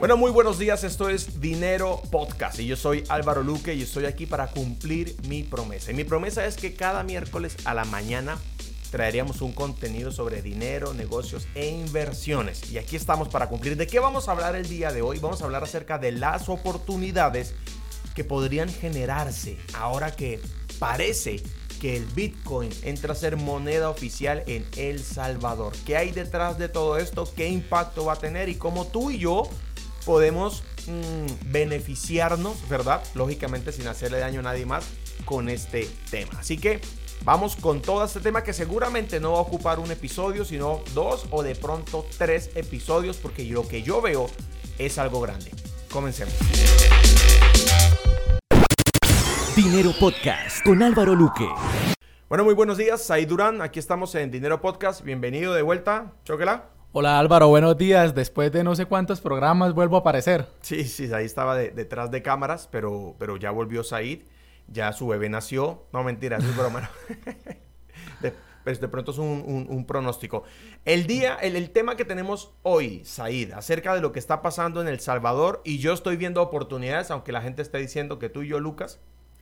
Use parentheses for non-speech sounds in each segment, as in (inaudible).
Bueno, muy buenos días, esto es Dinero Podcast y yo soy Álvaro Luque y estoy aquí para cumplir mi promesa. Y mi promesa es que cada miércoles a la mañana traeríamos un contenido sobre dinero, negocios e inversiones. Y aquí estamos para cumplir. ¿De qué vamos a hablar el día de hoy? Vamos a hablar acerca de las oportunidades que podrían generarse ahora que parece que el Bitcoin entra a ser moneda oficial en El Salvador. ¿Qué hay detrás de todo esto? ¿Qué impacto va a tener? Y cómo tú y yo podemos mm, beneficiarnos, ¿verdad? Lógicamente sin hacerle daño a nadie más con este tema. Así que vamos con todo este tema que seguramente no va a ocupar un episodio, sino dos o de pronto tres episodios, porque lo que yo veo es algo grande. Comencemos. Dinero Podcast con Álvaro Luque. Bueno, muy buenos días, Said Durán, aquí estamos en Dinero Podcast, bienvenido de vuelta, Choquela. Hola Álvaro, buenos días. Después de no sé cuántos programas vuelvo a aparecer. Sí, sí, ahí estaba detrás de cámaras, pero, pero ya volvió Said. Ya su bebé nació. No, mentira, es broma. (laughs) de, pues de pronto es un, pronóstico. El día, el, el, tema que tenemos hoy, Said, acerca de lo que está pasando en El Salvador, y yo estoy viendo oportunidades, aunque la gente esté diciendo que tú y yo, Lucas,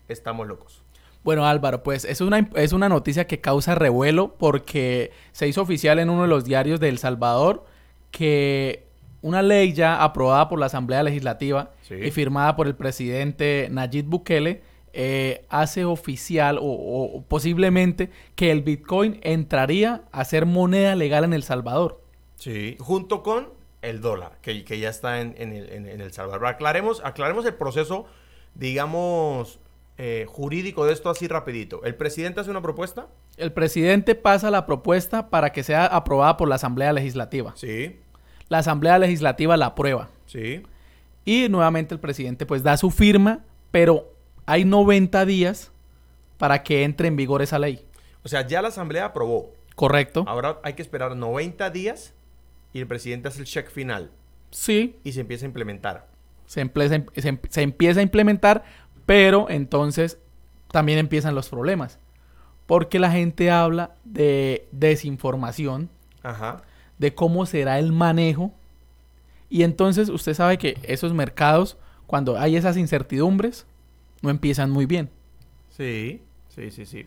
estamos locos. Bueno, Álvaro, pues es una, es una noticia que causa revuelo porque se hizo oficial en uno de los diarios de El Salvador que una ley ya aprobada por la Asamblea Legislativa y firmada por el presidente Nayib Bukele eh, hace oficial o, posiblemente que el Bitcoin entraría a ser moneda legal en El Salvador. Sí, junto con el dólar, que, que ya está en, el, en, el Salvador. Aclaremos, aclaremos el proceso, digamos, eh, jurídico de esto así rapidito. ¿El presidente hace una propuesta? El presidente pasa la propuesta para que sea aprobada por la Asamblea Legislativa. Sí. La Asamblea Legislativa la aprueba. Sí. Y nuevamente el presidente pues da su firma, pero hay 90 días para que entre en vigor esa ley. O sea, ya la Asamblea aprobó. Correcto. Ahora hay que esperar 90 días y el presidente hace el check final. Sí. Y se empieza a implementar. Se, empieza, se empieza a implementar pero entonces también empiezan los problemas. Porque la gente habla de desinformación, de cómo será el manejo. Y entonces usted sabe que esos mercados, cuando hay esas incertidumbres, no empiezan muy bien. Sí, sí, sí, sí.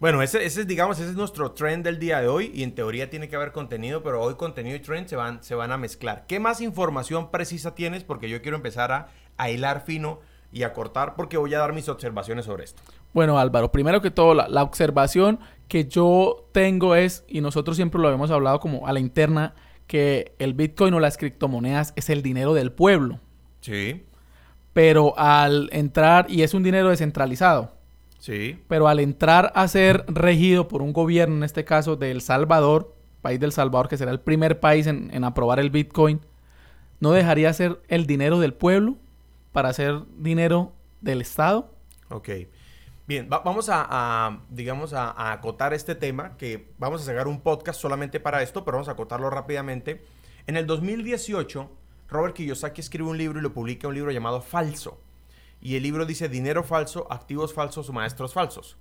Bueno, ese, ese, es, digamos, ese es nuestro trend del día de hoy y en teoría tiene que haber contenido, pero hoy contenido y trend se van, se van a mezclar. ¿Qué más información precisa tienes? Porque yo quiero empezar a, a hilar fino y a cortar porque voy a dar mis observaciones sobre esto. Bueno, Álvaro, primero que todo, la, observación que yo tengo es, y nosotros siempre lo hemos hablado como a la interna, que el Bitcoin o las criptomonedas es el dinero del pueblo. Sí. Pero al entrar, y es un dinero descentralizado. Sí. Pero al entrar a ser regido por un gobierno, en este caso de El Salvador, país del Salvador, que será el primer país en, en aprobar el Bitcoin, ¿no dejaría ser el dinero del pueblo? Para hacer dinero del Estado. Ok. Bien, vamos a, digamos, a, acotar este tema, que vamos a sacar un podcast solamente para esto, pero vamos a acotarlo rápidamente. En el 2018, Robert Kiyosaki escribe un libro y lo publica un libro llamado Falso. Y el libro dice Dinero falso, activos falsos, maestros falsos.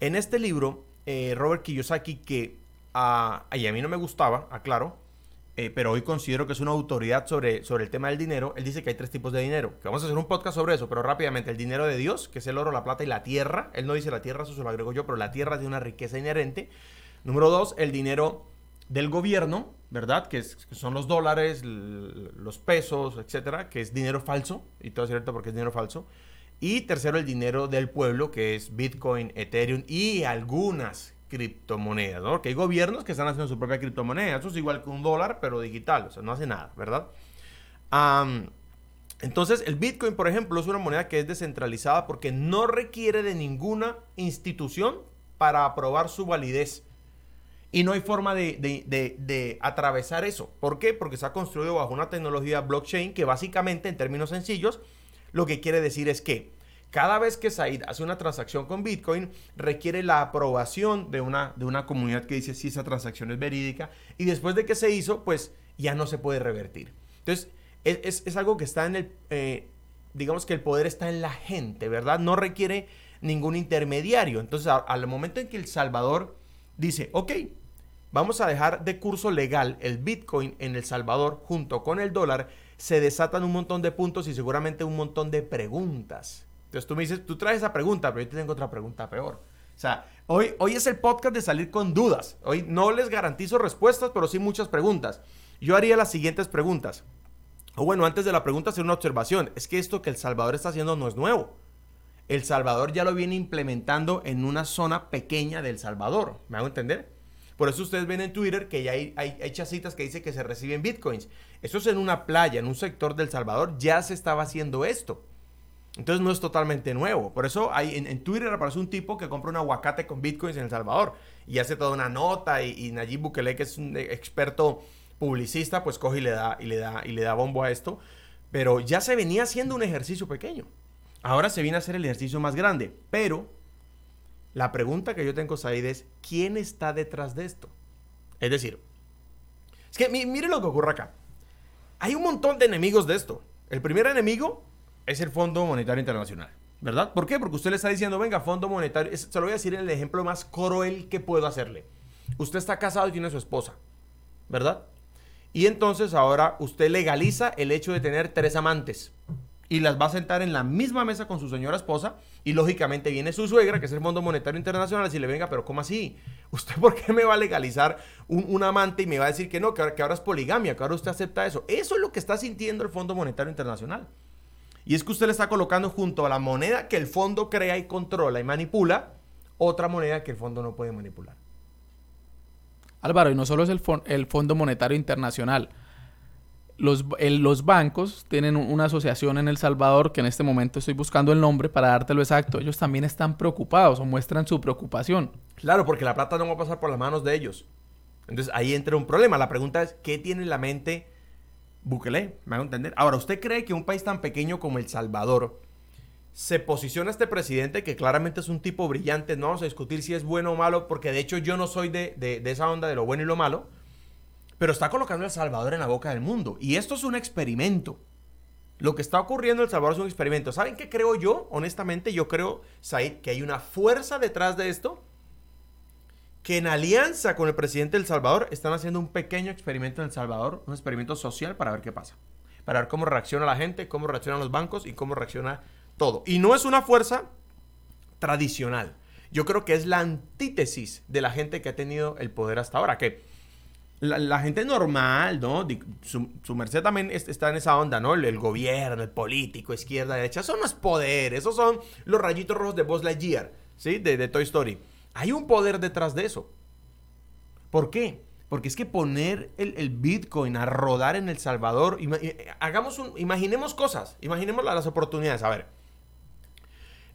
En este libro, eh, Robert Kiyosaki, que a, a mí no me gustaba, aclaro, eh, pero hoy considero que es una autoridad sobre, sobre el tema del dinero. Él dice que hay tres tipos de dinero. Que vamos a hacer un podcast sobre eso, pero rápidamente. El dinero de Dios, que es el oro, la plata y la tierra. Él no dice la tierra, eso se lo agrego yo, pero la tierra tiene una riqueza inherente. Número dos, el dinero del gobierno, ¿verdad? Que, son los dólares, los pesos, etcétera, que es dinero falso. Y todo es cierto porque es dinero falso. Y tercero, el dinero del pueblo, que es Bitcoin, Ethereum y algunas criptomonedas, ¿no? Que hay gobiernos que están haciendo su propia criptomoneda. Eso es igual que un dólar, pero digital, o sea, no hace nada, ¿verdad? entonces, el Bitcoin, por ejemplo, es una moneda que es descentralizada porque no requiere de ninguna institución para aprobar su validez. Y no hay forma de, atravesar eso. ¿Por qué? Porque se ha construido bajo una tecnología blockchain que básicamente, en términos sencillos, lo que quiere decir es que cada vez que Said hace una transacción con Bitcoin, requiere la aprobación de una, de una comunidad que dice si esa transacción es verídica. Y después de que se hizo, pues ya no se puede revertir. Entonces, es, algo que está en el, eh, digamos que el poder está en la gente, ¿verdad? No requiere ningún intermediario. Entonces, al momento en que El Salvador dice, ok, vamos a dejar de curso legal el Bitcoin en El Salvador junto con el dólar, se desatan un montón de puntos y seguramente un montón de preguntas. Entonces tú me dices, tú traes esa pregunta, pero yo te tengo otra pregunta peor. O sea, hoy, hoy es el podcast de salir con dudas. Hoy no les garantizo respuestas, pero sí muchas preguntas. Yo haría las siguientes preguntas. O bueno, antes de la pregunta hacer una observación. Es que esto que El Salvador está haciendo no es nuevo. El Salvador ya lo viene implementando en una zona pequeña del Salvador. ¿Me hago entender? Por eso ustedes ven en Twitter que ya hay, hay, chasitas que dice que se reciben bitcoins. Eso es en una playa, en un sector del Salvador, ya se estaba haciendo esto. Entonces no es totalmente nuevo. Por eso hay, en, Twitter aparece un tipo que compra un aguacate con bitcoins en El Salvador y hace toda una nota y, y Nayib Bukele, que es un experto publicista, pues coge y le da, y le da, y le da bombo a esto. Pero ya se venía haciendo un ejercicio pequeño. Ahora se viene a hacer el ejercicio más grande. Pero la pregunta que yo tengo, Said, es ¿quién está detrás de esto? Es decir, es que mire lo que ocurre acá. Hay un montón de enemigos de esto. El primer enemigo es el Fondo Monetario Internacional. ¿Verdad? ¿Por qué? Porque usted le está diciendo, venga, Fondo Monetario, se lo voy a decir en el ejemplo más cruel que puedo hacerle. Usted está casado y tiene su esposa, ¿verdad? Y entonces ahora usted legaliza el hecho de tener tres amantes y las va a sentar en la misma mesa con su señora esposa y lógicamente viene su suegra, que es el Fondo Monetario Internacional, y le venga, pero ¿cómo así? ¿Usted por qué me va a legalizar un, amante y me va a decir que no, que ahora, que ahora, es poligamia, que ahora usted acepta eso? Eso es lo que está sintiendo el Fondo Monetario Internacional. Y es que usted le está colocando junto a la moneda que el fondo crea y controla y manipula, otra moneda que el fondo no puede manipular. Álvaro, y no solo es el, el Fondo Monetario Internacional. Los, los, bancos tienen una asociación en El Salvador, que en este momento estoy buscando el nombre para dártelo exacto. Ellos también están preocupados o muestran su preocupación. Claro, porque la plata no va a pasar por las manos de ellos. Entonces ahí entra un problema. La pregunta es, ¿qué tiene en la mente Bukele? ¿Me hago entender? Ahora, ¿usted cree que un país tan pequeño como El Salvador se posiciona este presidente que claramente es un tipo brillante, no vamos a discutir si es bueno o malo, porque de hecho yo no soy de, esa onda de lo bueno y lo malo, pero está colocando a El Salvador en la boca del mundo. Y esto es un experimento. Lo que está ocurriendo en El Salvador es un experimento. ¿Saben qué creo yo? Honestamente, yo creo, Said, que hay una fuerza detrás de esto, que en alianza con el presidente del Salvador están haciendo un pequeño experimento en El Salvador, un experimento social para ver qué pasa. Para ver cómo reacciona la gente, cómo reaccionan los bancos y cómo reacciona todo. Y no es una fuerza tradicional. Yo creo que es la antítesis de la gente que ha tenido el poder hasta ahora. Que la, gente normal, ¿no? Su, merced también está en esa onda, ¿no? El, gobierno, el político, izquierda, derecha. Eso no es poder. Esos son los rayitos rojos de Buzz Lightyear, ¿sí? De, de Toy Story. Hay un poder detrás de eso. ¿Por qué? Porque es que poner el, Bitcoin a rodar en El Salvador, hagamos un, imaginemos cosas, imaginemos las oportunidades. A ver,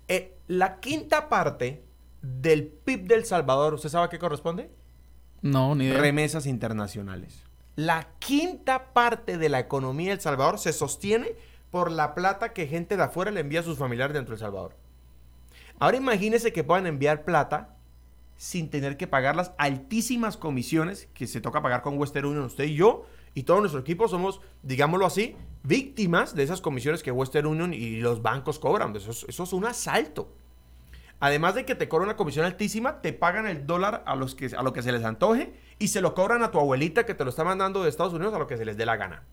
eh, la quinta parte del PIB del Salvador, ¿usted sabe a qué corresponde? No, ni idea. Remesas internacionales. La quinta parte de la economía del Salvador se sostiene por la plata que gente de afuera le envía a sus familiares dentro del Salvador. Ahora imagínense que puedan enviar plata sin tener que pagar las altísimas comisiones que se toca pagar con Western Union usted y yo y todo nuestro equipo somos, digámoslo así, víctimas de esas comisiones que Western Union y los bancos cobran. Eso es, un asalto. Además de que te cobran una comisión altísima, te pagan el dólar a, los que, a lo que se les antoje y se lo cobran a tu abuelita que te lo está mandando de Estados Unidos a lo que se les dé la gana.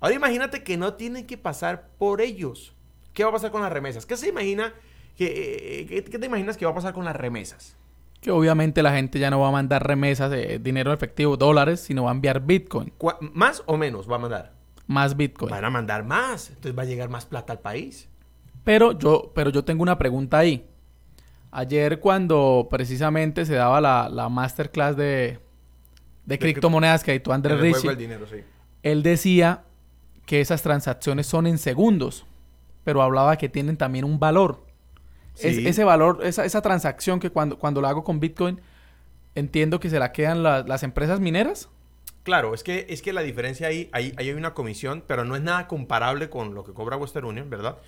Ahora imagínate que no tienen que pasar por ellos. ¿Qué va a pasar con las remesas? ¿Qué se imagina? ¿Qué, qué, qué te imaginas que va a pasar con las remesas? Que obviamente la gente ya no va a mandar remesas de dinero efectivo, dólares, sino va a enviar Bitcoin. ¿Más o menos va a mandar? Más Bitcoin. Van a mandar más, entonces va a llegar más plata al país. Pero yo, pero yo tengo una pregunta ahí. Ayer cuando precisamente se daba la, masterclass de, de, criptomonedas que tú Andrés Ricci, él decía que esas transacciones son en segundos, pero hablaba que tienen también un valor ese valor, esa, esa, transacción que cuando, cuando la hago con Bitcoin, entiendo que se la quedan las empresas mineras. Claro, es que, es que la diferencia ahí, ahí, hay una comisión, pero no es nada comparable con lo que cobra Western Union, ¿verdad?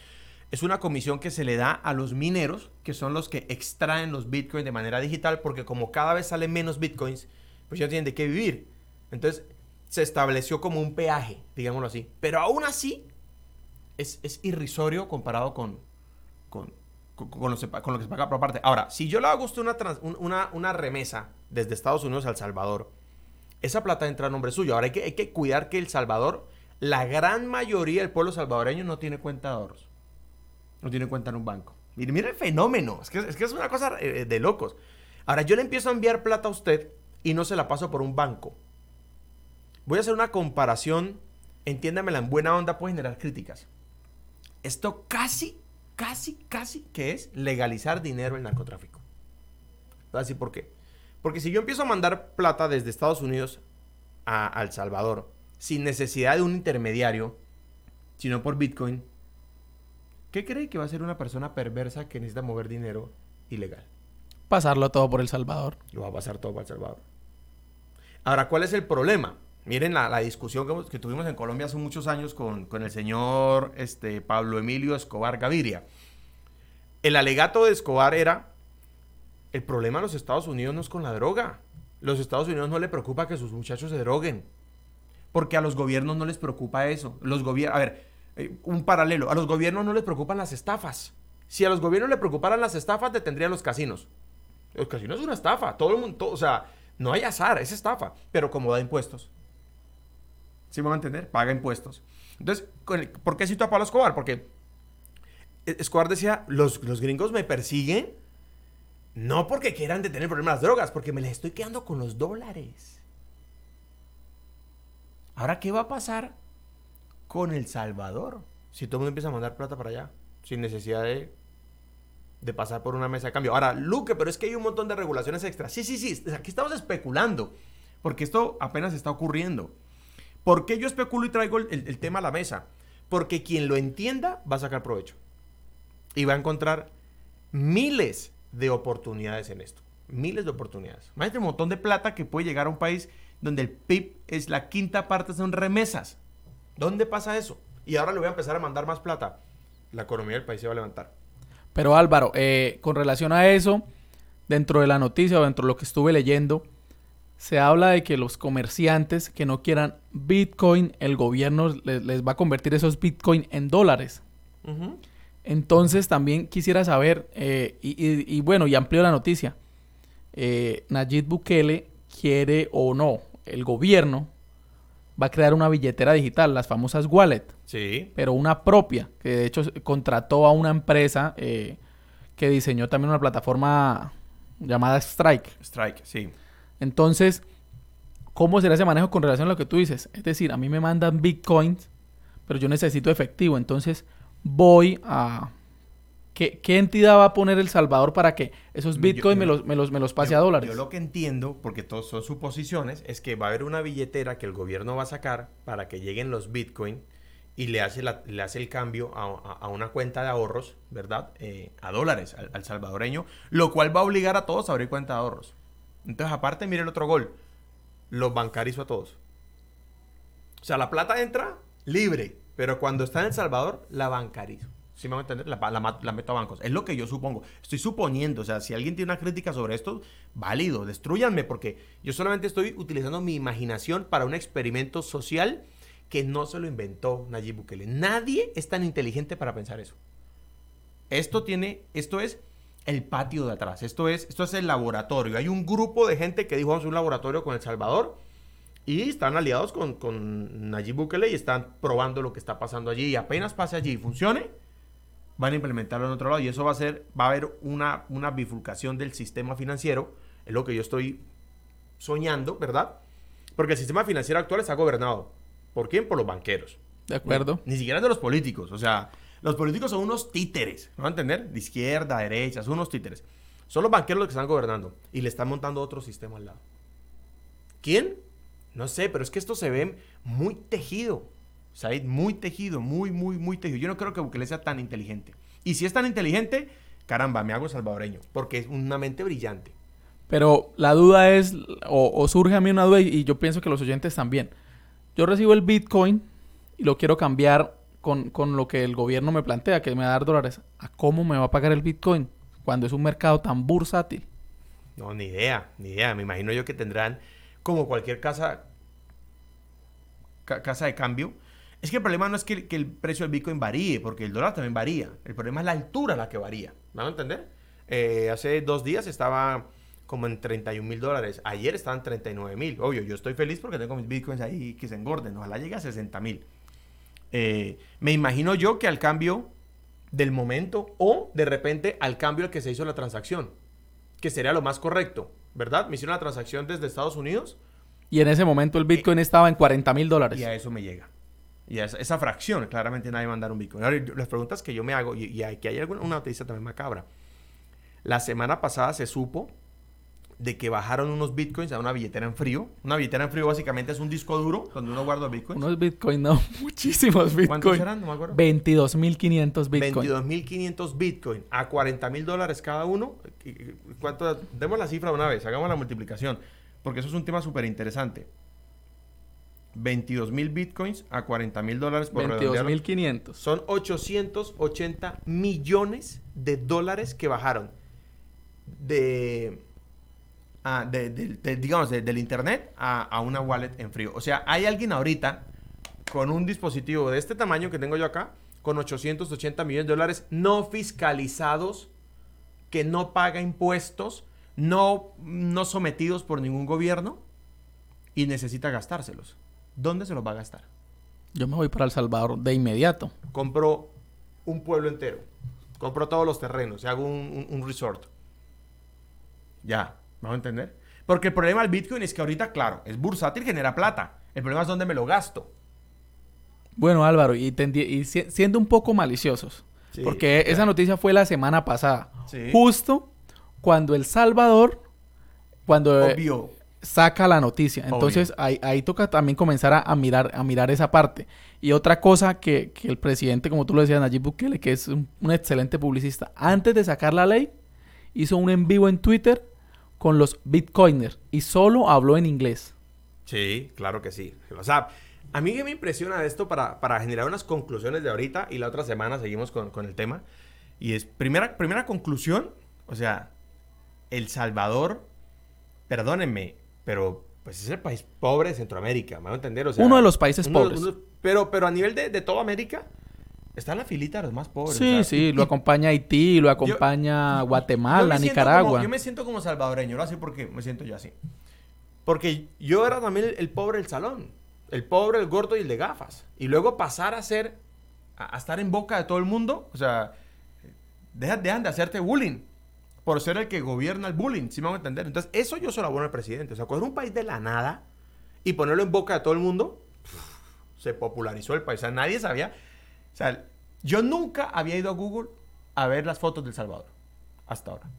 Es una comisión que se le da a los mineros, que son los que extraen los bitcoins de manera digital, porque como cada vez salen menos bitcoins, pues ya tienen de qué vivir. Entonces, se estableció como un peaje, digámoslo así. Pero aún así, es, es irrisorio comparado con, con, con, lo, que se paga por parte. Ahora, si yo le hago usted una, una, una, remesa desde Estados Unidos a El Salvador, esa plata entra a nombre suyo. Ahora hay que, hay que cuidar que El Salvador la gran mayoría del pueblo salvadoreño no tiene cuenta de ahorros. No tiene cuenta en un banco. Mire, mire el fenómeno. Es que, es que es una cosa eh, de locos. Ahora, yo le empiezo a enviar plata a usted y no se la paso por un banco. Voy a hacer una comparación, entiéndamela en buena onda, puede generar críticas. Esto casi, casi, casi que es legalizar dinero en narcotráfico. A decir por qué. Porque si yo empiezo a mandar plata desde Estados Unidos a El Salvador, sin necesidad de un intermediario, sino por Bitcoin, ¿qué cree que va a ser una persona perversa que necesita mover dinero ilegal? Pasarlo todo por El Salvador. Lo va a pasar todo por El Salvador. Ahora, ¿cuál es el problema? Miren la, discusión que, tuvimos en Colombia hace muchos años con, el señor este, Pablo Emilio Escobar Gaviria. El alegato de Escobar era, el problema de los Estados Unidos no es con la droga. Los Estados Unidos no le preocupa que sus muchachos se droguen. Porque a los gobiernos no les preocupa eso. Los gobiernos, a ver, eh, un paralelo, a los gobiernos no les preocupan las estafas. Si a los gobiernos le preocuparan las estafas, detendrían los casinos. Los casinos es una estafa, todo el mundo, o sea, no hay azar, es estafa, pero como da impuestos. ¿Sí me van a entender? Paga impuestos. Entonces, ¿por qué cito a Pablo Escobar? Porque Escobar decía, los, los gringos me persiguen no porque quieran detener problemas de las drogas, porque me les estoy quedando con los dólares. Ahora, ¿qué va a pasar con El Salvador? Si todo el mundo empieza a mandar plata para allá, sin necesidad de, de pasar por una mesa de cambio. Ahora, Luque, pero es que hay un montón de regulaciones extras. Sí, sí, sí, aquí estamos especulando, porque esto apenas está ocurriendo. ¿Por qué yo especulo y traigo el, tema a la mesa? Porque quien lo entienda va a sacar provecho. Y va a encontrar miles de oportunidades en esto. Miles de oportunidades. Imagínate un montón de plata que puede llegar a un país donde el PIB es la quinta parte, son remesas. ¿Dónde pasa eso? Y ahora le voy a empezar a mandar más plata. La economía del país se va a levantar. Pero Álvaro, eh, con relación a eso, dentro de la noticia o dentro de lo que estuve leyendo, se habla de que los comerciantes que no quieran Bitcoin, el gobierno les, va a convertir esos Bitcoin en dólares. Entonces también quisiera saber, eh, y, bueno, y amplio la noticia, eh, Nayib Bukele quiere o no el gobierno va a crear una billetera digital, las famosas wallet. Sí. Pero una propia, que de hecho contrató a una empresa eh, que diseñó también una plataforma llamada Strike. Strike, sí. Entonces, ¿cómo será ese manejo con relación a lo que tú dices? Es decir, a mí me mandan bitcoins, pero yo necesito efectivo. Entonces, voy a ¿Qué, entidad va a poner El Salvador para que esos bitcoins me, los, me, los, pase a dólares? Yo lo que entiendo, porque todos son suposiciones, es que va a haber una billetera que el gobierno va a sacar para que lleguen los bitcoins y le hace, le hace el cambio a, una cuenta de ahorros, ¿verdad? Eh, a dólares al, salvadoreño, lo cual va a obligar a todos a abrir cuenta de ahorros. Entonces, aparte, mire el otro gol. Los bancarizo a todos. O sea, la plata entra libre, pero cuando está en El Salvador, la bancarizo. Si me van a entender, la, meto a bancos. Es lo que yo supongo. Estoy suponiendo, o sea, si alguien tiene una crítica sobre esto, válido, destruyanme, porque yo solamente estoy utilizando mi imaginación para un experimento social que no se lo inventó Nayib Bukele. Nadie es tan inteligente para pensar eso. Esto tiene, esto es el patio de atrás, esto es, esto es el laboratorio. Hay un grupo de gente que dijo vamos a un laboratorio con El Salvador y están aliados con, con Nayib Bukele y están probando lo que está pasando allí. Y apenas pase allí y funcione, van a implementarlo en otro lado y eso va a ser, va a haber una, una bifurcación del sistema financiero, es lo que yo estoy soñando, ¿verdad? Porque el sistema financiero actual está gobernado. ¿Por quién? Por los banqueros. De acuerdo. Ni, siquiera de los políticos. O sea, los políticos son unos títeres. ¿Me van a entender? De izquierda, derecha, son unos títeres. Son los banqueros los que están gobernando. Y le están montando otro sistema al lado. ¿Quién? No sé, pero es que esto se ve muy tejido. Said, muy tejido, muy, muy, muy tejido. Yo no creo que Bukele sea tan inteligente. Y si es tan inteligente, caramba, me hago salvadoreño, porque es una mente brillante. Pero la duda es, o, surge a mí una duda, y, yo pienso que los oyentes también. Yo recibo el Bitcoin y lo quiero cambiar con, con, lo que el gobierno me plantea, que me va a dar dólares. ¿A cómo me va a pagar el Bitcoin cuando es un mercado tan bursátil? No, ni idea, ni idea. Me imagino yo que tendrán, como cualquier casa, casa de cambio, es que el problema no es que, el precio del Bitcoin varíe, porque el dólar también varía. El problema es la altura la que varía. ¿Me van a entender? Eh, hace dos días estaba como en 31 mil dólares. Ayer estaban 39 mil. Obvio, yo estoy feliz porque tengo mis bitcoins ahí que se engorden. Ojalá llegue a 60 mil. Eh, me imagino yo que al cambio del momento o de repente al cambio al que se hizo la transacción, que sería lo más correcto, ¿verdad? Me hicieron la transacción desde Estados Unidos Y en ese momento el Bitcoin estaba en 40 mil dólares. y a eso me llega. Y a esa, esa fracción, claramente nadie va a mandar un Bitcoin. Ahora, las preguntas que yo me hago, y, y aquí hay alguna, una noticia también macabra. La semana pasada se supo de que bajaron unos Bitcoins a una billetera en frío. Una billetera en frío básicamente es un disco duro donde uno guarda Bitcoins. Unos Bitcoin, no, (laughs) muchísimos ¿Cuántos Bitcoin. eran? No me acuerdo. 22.500 Bitcoin. 22.500 Bitcoin a 40.000 dólares cada uno. ¿Y- y- ¿Cuánto? Demos la cifra de una vez, hagamos la multiplicación, porque eso es un tema súper interesante. 22.000 Bitcoins a 40.000 dólares por redondearlo. 22.500. Son 880 millones de dólares que bajaron de, de- de- de- digamos, de- del internet a, a una wallet en frío. O sea, hay alguien ahorita con un dispositivo de este tamaño que tengo yo acá, con 880 millones de dólares no fiscalizados, que no paga impuestos, no, no sometidos por ningún gobierno y necesita gastárselos. ¿Dónde se los va a gastar? Yo me voy para El Salvador de inmediato. compro un pueblo entero. Compro todos los terrenos y hago un, un- un resort. Ya, ¿vamos a entender? Porque el problema del Bitcoin es que ahorita, claro, es bursátil, genera plata. El problema es dónde me lo gasto. Bueno, Álvaro, y, tendi- y si- siendo un poco maliciosos, Sí, porque claro. esa noticia fue la semana pasada, Sí. justo cuando El Salvador, cuando eh, Obvio. saca la noticia. Entonces ahí, ahí toca también comenzar a, a mirar a mirar esa parte. Y otra cosa que, que el presidente, como tú lo decías, Nayib Bukele, que es un, un excelente publicista, antes de sacar la ley, hizo un en vivo en Twitter con los bitcoiners y solo habló en inglés. Sí, claro que sí. O sea, a mí que me impresiona de esto para, para generar unas conclusiones de ahorita y la otra semana seguimos con, con el tema. Y es, primera, primera conclusión, o sea, El Salvador, perdónenme, pero pues es el país pobre de Centroamérica, ¿me van a entender? O sea, Uno de los países uno- pobres. uno- pero, pero a nivel de, de toda América, está en la filita de los más pobres. Sí, o sea, sí, y- lo acompaña Haití, lo acompaña yo Guatemala, Nicaragua. como- yo me siento como salvadoreño, lo sé porque me siento yo así. Porque yo era también el, el pobre del salón. El pobre, el gordo y el de gafas. Y luego pasar a ser, a, a estar en boca de todo el mundo. O sea, dejan, dejan de hacerte bullying por ser el que gobierna el bullying, ¿sí me van a entender? Entonces, eso yo se lo abono al presidente. O sea, coger un país de la nada y ponerlo en boca de todo el mundo, se popularizó el país. O sea, nadie sabía. O sea, yo nunca había ido a Google a ver las fotos del Salvador. Hasta ahora.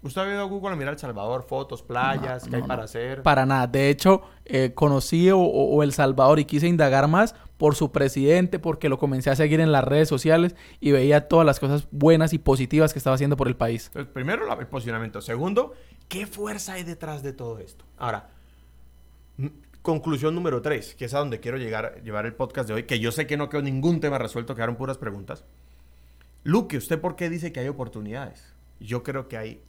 ¿Usted había ido a Google a mirar El Salvador, fotos, playas, qué hay para hacer? Para nada. De hecho, eh, conocí o, El Salvador y quise indagar más por su presidente, porque lo comencé a seguir en las redes sociales y veía todas las cosas buenas y positivas que estaba haciendo por el país. Entonces, primero, el posicionamiento. Segundo, ¿qué fuerza hay detrás de todo esto? Ahora, conclusión número tres, que es a donde quiero llegar, llevar el podcast de hoy, que yo sé que no quedó ningún tema resuelto, quedaron puras preguntas. Luque, ¿usted por qué dice que hay oportunidades? Yo creo que hay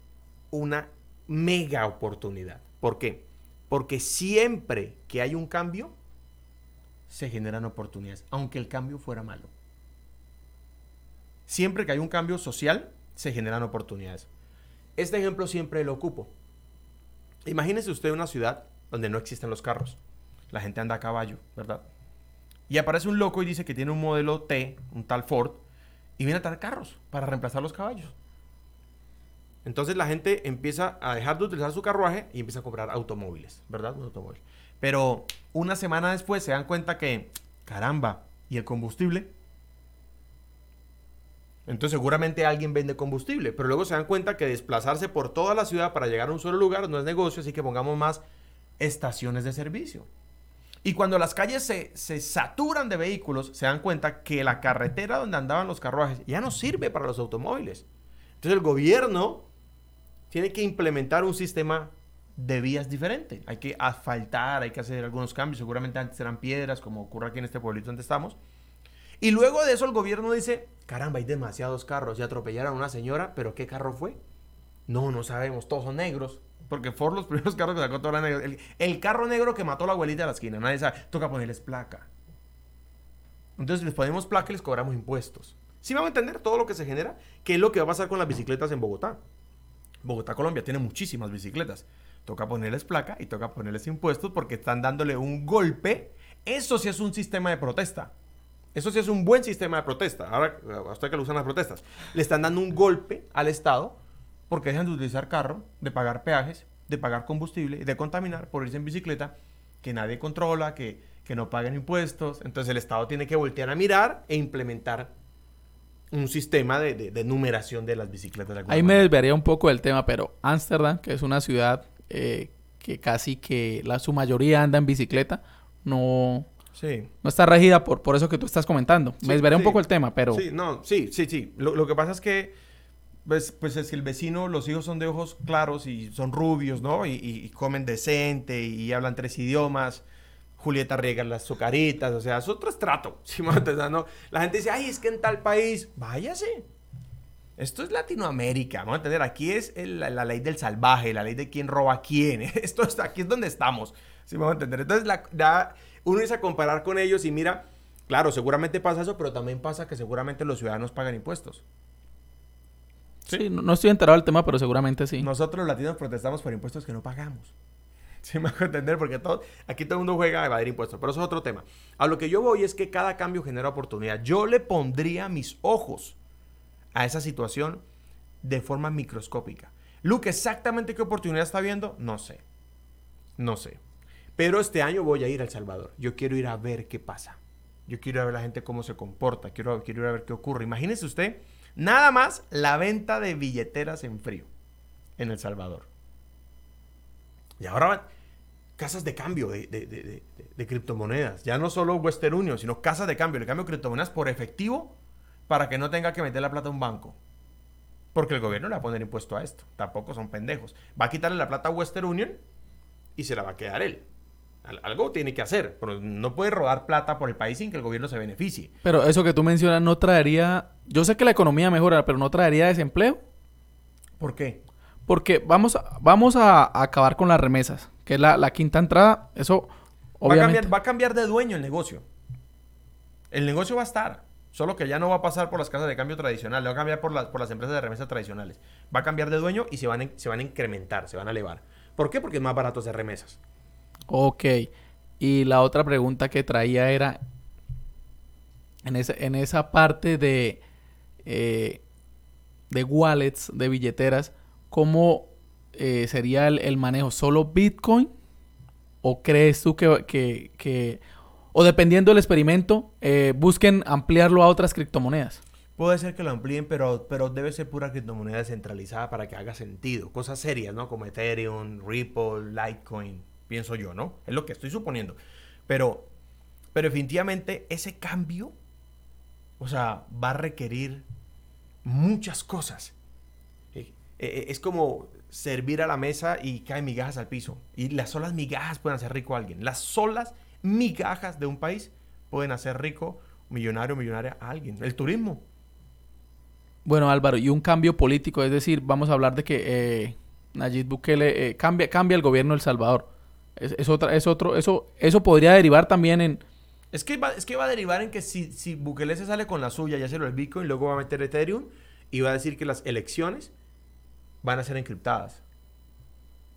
una mega oportunidad. ¿Por qué? Porque siempre que hay un cambio, se generan oportunidades, aunque el cambio fuera malo. Siempre que hay un cambio social, se generan oportunidades. Este ejemplo siempre lo ocupo. Imagínese usted una ciudad donde no existen los carros. La gente anda a caballo, ¿verdad? Y aparece un loco y dice que tiene un modelo T, un tal Ford, y viene a traer carros para reemplazar los caballos. Entonces la gente empieza a dejar de utilizar su carruaje y empieza a comprar automóviles, ¿verdad? Un automóvil. Pero una semana después se dan cuenta que, caramba, ¿y el combustible? Entonces seguramente alguien vende combustible, pero luego se dan cuenta que desplazarse por toda la ciudad para llegar a un solo lugar no es negocio, así que pongamos más estaciones de servicio. Y cuando las calles se, se saturan de vehículos, se dan cuenta que la carretera donde andaban los carruajes ya no sirve para los automóviles. Entonces el gobierno tiene que implementar un sistema de vías diferente. Hay que asfaltar, hay que hacer algunos cambios. Seguramente antes eran piedras, como ocurre aquí en este pueblito donde estamos. Y luego de eso el gobierno dice, caramba, hay demasiados carros. Y atropellaron a una señora, pero ¿qué carro fue? No, no sabemos, todos son negros. Porque fueron los (laughs) primeros carros que sacó toda la negra. El, el carro negro que mató a la abuelita de la esquina. Nadie sabe. Toca ponerles placa. Entonces les ponemos placa y les cobramos impuestos. Si vamos a entender todo lo que se genera, qué es lo que va a pasar con las bicicletas en Bogotá. Bogotá, Colombia, tiene muchísimas bicicletas. Toca ponerles placa y toca ponerles impuestos porque están dándole un golpe. Eso sí es un sistema de protesta. Eso sí es un buen sistema de protesta. Ahora, a usted que lo usan las protestas. Le están dando un golpe al Estado porque dejan de utilizar carro, de pagar peajes, de pagar combustible, de contaminar por irse en bicicleta, que nadie controla, que, que no pagan impuestos. Entonces el Estado tiene que voltear a mirar e implementar un sistema de, de- de numeración de las bicicletas. de Ahí me manera. desviaría un poco del tema, pero Ámsterdam, que es una ciudad eh, que casi que la, su mayoría anda en bicicleta, no, Sí. no está regida por, por eso que tú estás comentando. Sí, me desviaría un sí. poco el tema, pero Sí, no, sí, sí, sí. Lo, lo que pasa es que, pues, pues es que el vecino, los hijos son de ojos claros y son rubios, ¿no? Y, y- comen decente y hablan tres idiomas. Julieta riega las azucaritas, o sea, es otro estrato. (laughs) ¿sí? ¿no? La gente dice, ay, es que en tal país, váyase. Esto es Latinoamérica, vamos a entender. Aquí es la, la ley del salvaje, la ley de quién roba a quién. (laughs) Esto está, aquí es donde estamos. ¿Sí vamos a entender? Entonces, la, uno dice a comparar con ellos y mira, claro, seguramente pasa eso, pero también pasa que seguramente los ciudadanos pagan impuestos. Sí, no, no estoy enterado del tema, pero seguramente sí. Nosotros los latinos protestamos por impuestos que no pagamos. (laughs) ¿Sí me hago entender? Porque todo, aquí todo el mundo juega a evadir impuestos, pero eso es otro tema. A lo que yo voy es que cada cambio genera oportunidad. Yo le pondría mis ojos a esa situación de forma microscópica. Luke, exactamente qué oportunidad está viendo, no sé. No sé. Pero este año voy a ir a El Salvador. Yo quiero ir a ver qué pasa. Yo quiero ir a ver la gente cómo se comporta. Quiero, quiero ir a ver qué ocurre. Imagínese usted, nada más la venta de billeteras en frío en El Salvador. Y ahora van casas de cambio de, de- criptomonedas. Ya no solo Western Union, sino casas de cambio. Le cambio criptomonedas por efectivo para que no tenga que meter la plata a un banco. Porque el gobierno le va a poner impuesto a esto. Tampoco son pendejos. Va a quitarle la plata a Western Union y se la va a quedar él. Al- Algo tiene que hacer. Pero no puede rodar plata por el país sin que el gobierno se beneficie. Pero eso que tú mencionas no traería... Yo sé que la economía mejora, pero no traería desempleo. ¿Por qué? Porque vamos a, vamos a, acabar con las remesas, que es la, la quinta entrada. Eso, Va a, obviamente... cambiar, va a cambiar de dueño el negocio. El negocio va a estar. Solo que ya no va a pasar por las casas de cambio tradicionales. Va a cambiar por, las por las empresas de remesas tradicionales. Va a cambiar de dueño y se van, a, se van a incrementar, se van a elevar. ¿Por qué? Porque es más barato hacer remesas. Ok. Y la otra pregunta que traía era, en, ese- en esa parte de, eh, de wallets, de billeteras, ¿cómo eh, sería el, el manejo? ¿Solo Bitcoin? ¿O crees tú que, que- que- o dependiendo del experimento, eh, busquen ampliarlo a otras criptomonedas? Puede ser que lo amplíen, pero, pero debe ser pura criptomoneda descentralizada para que haga sentido. Cosas serias, ¿no? Como Ethereum, Ripple, Litecoin, pienso yo, ¿no? Es lo que estoy suponiendo. Pero, pero definitivamente ese cambio, o sea, va a requerir muchas cosas. Eh, eh, es como servir a la mesa y caen migajas al piso. Y las solas migajas pueden hacer rico a alguien. Las solas migajas de un país pueden hacer rico, millonario, millonaria a alguien. El turismo. Bueno, Álvaro, y un cambio político, es decir, vamos a hablar de que eh, Nayib Bukele eh, cambia, cambia el gobierno de El Salvador. Es, es otra, es otro, eso, eso podría derivar también en, Es que, va, es que va a derivar en que si, si Bukele se sale con la suya y hace lo del Bitcoin, luego va a meter Ethereum y va a decir que las elecciones van a ser encriptadas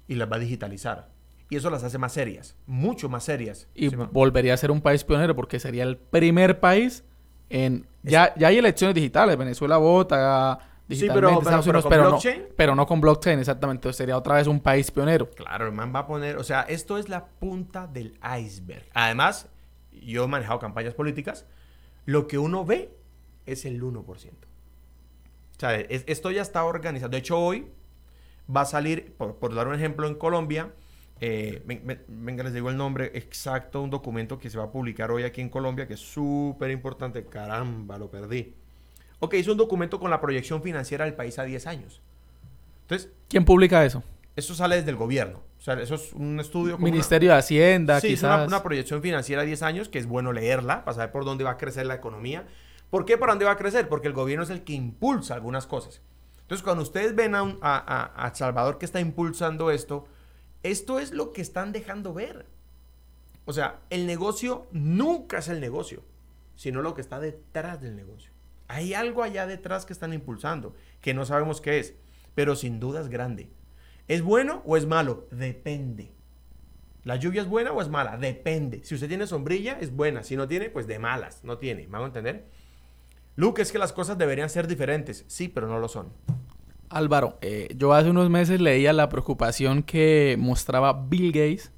y las va a digitalizar. Y eso las hace más serias, mucho más serias. y volvería a ser un país pionero porque sería el primer país en ya, ya hay elecciones digitales, Venezuela vota digitalmente, pero- pero- Estados pero Unidos, con pero, no, pero no con blockchain, exactamente. Entonces sería otra vez un país pionero. Claro, el man va a poner, o sea, esto es la punta del iceberg. Además, yo he manejado campañas políticas, lo que uno ve es el 1%. O sea, es- esto ya está organizado. De hecho, hoy va a salir, por, por dar un ejemplo, en Colombia, eh, ven- ven- venga, les digo el nombre exacto, un documento que se va a publicar hoy aquí en Colombia, que es súper importante. Caramba, lo perdí. Ok, es un documento con la proyección financiera del país a 10 años. Entonces, ¿Quién publica eso? eso sale desde el gobierno. O sea, eso es un estudio. como una- Ministerio de Hacienda, Sí, es quizás. una, una proyección financiera a 10 años que es bueno leerla para saber por dónde va a crecer la economía. ¿Por qué por dónde va a crecer? Porque el gobierno es el que impulsa algunas cosas. Entonces, cuando ustedes ven a, un- a- a- a Salvador que está impulsando esto, esto es lo que están dejando ver. O sea, el negocio nunca es el negocio, sino lo que está detrás del negocio. Hay algo allá detrás que están impulsando, que no sabemos qué es, pero sin duda es grande. ¿Es bueno o es malo? Depende. ¿La lluvia es buena o es mala? Depende. Si usted tiene sombrilla, es buena. Si no tiene, pues de malas. No tiene. ¿Me hago entender? Luke, es que las cosas deberían ser diferentes. Sí, pero no lo son. Álvaro, eh, yo hace unos meses leía la preocupación que mostraba Bill Gates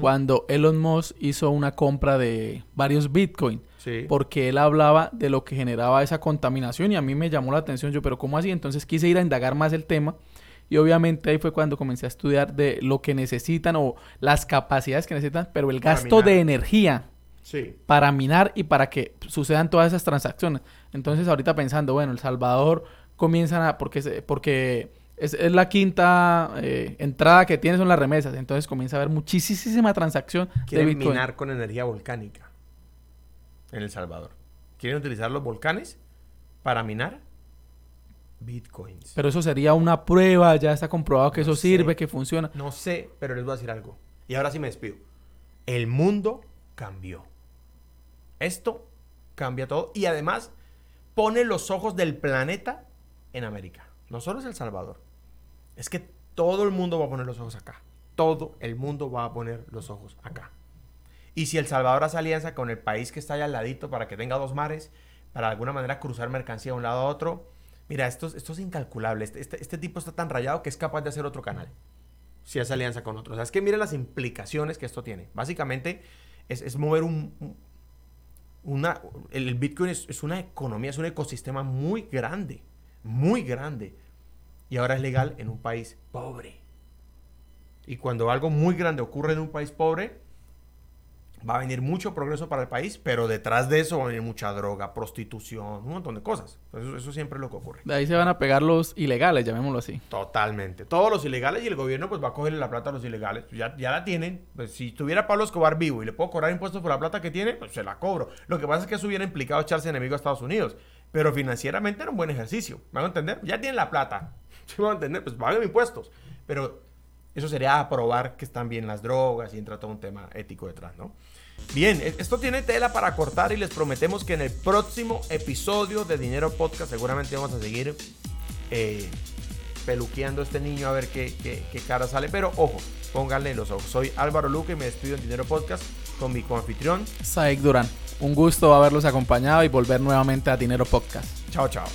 cuando Elon Musk hizo una compra de varios Bitcoin. Sí. Porque él hablaba de lo que generaba esa contaminación y a mí me llamó la atención. Yo, pero ¿cómo así? Entonces quise ir a indagar más el tema. Y obviamente ahí fue cuando comencé a estudiar de lo que necesitan o las capacidades que necesitan, pero el Para gasto minar. de energía Sí. para minar y para que sucedan todas esas transacciones. Entonces ahorita pensando, bueno, El Salvador comienzan a, porque, se- porque es, es la quinta eh, entrada que tiene son las remesas, entonces comienza a haber muchísima transacción de Quieren Bitcoin. minar con energía volcánica en El Salvador. Quieren utilizar los volcanes para minar bitcoins. Pero eso sería una prueba, ya está comprobado que No eso sé. sirve, que funciona. No sé, pero les voy a decir algo. Y ahora sí me despido. El mundo cambió. Esto cambia todo. Y además pone los ojos del planeta en América. No solo es El Salvador. Es que todo el mundo va a poner los ojos acá. Todo el mundo va a poner los ojos acá. Y si El Salvador hace alianza con el país que está allá al ladito para que tenga dos mares, para de alguna manera cruzar mercancía de un lado a otro, mira, esto, es- incalculable. Este, este- este tipo está tan rayado que es capaz de hacer otro canal si hace alianza con otros. O sea, es que mire las implicaciones que esto tiene. Básicamente es, mover un... un- Una, el Bitcoin es una economía, es un ecosistema muy grande, muy grande. Y ahora es legal en un país pobre. Y cuando algo muy grande ocurre en un país pobre, va a venir mucho progreso para el país, pero detrás de eso va a venir mucha droga, prostitución, un montón de cosas. Eso, eso siempre es lo que ocurre. De ahí se van a pegar los ilegales, llamémoslo así. Totalmente. Todos los ilegales y el gobierno pues va a cogerle la plata a los ilegales. Ya, ya la tienen. Pues, si tuviera Pablo Escobar vivo y le puedo cobrar impuestos por la plata que tiene, pues se la cobro. Lo que pasa es que eso hubiera implicado echarse enemigo a Estados Unidos. Pero financieramente era un buen ejercicio. ¿Me van a entender? Ya tienen la plata. ¿Sí me van a entender? Pues paguen impuestos. Pero eso sería aprobar que están bien las drogas y entra todo un tema ético detrás, ¿no? Bien, e- esto tiene tela para cortar y les prometemos que en el próximo episodio de Dinero Podcast seguramente vamos a seguir eh, peluqueando a este niño a ver qué, qué- qué cara sale. Pero ojo, pónganle los ojos. Soy Álvaro Luque y me despido en Dinero Podcast con mi coanfitrión. Saik Durán, un gusto haberlos acompañado y volver nuevamente a Dinero Podcast. Chao, chao.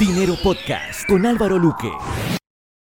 Dinero Podcast con Álvaro Luque.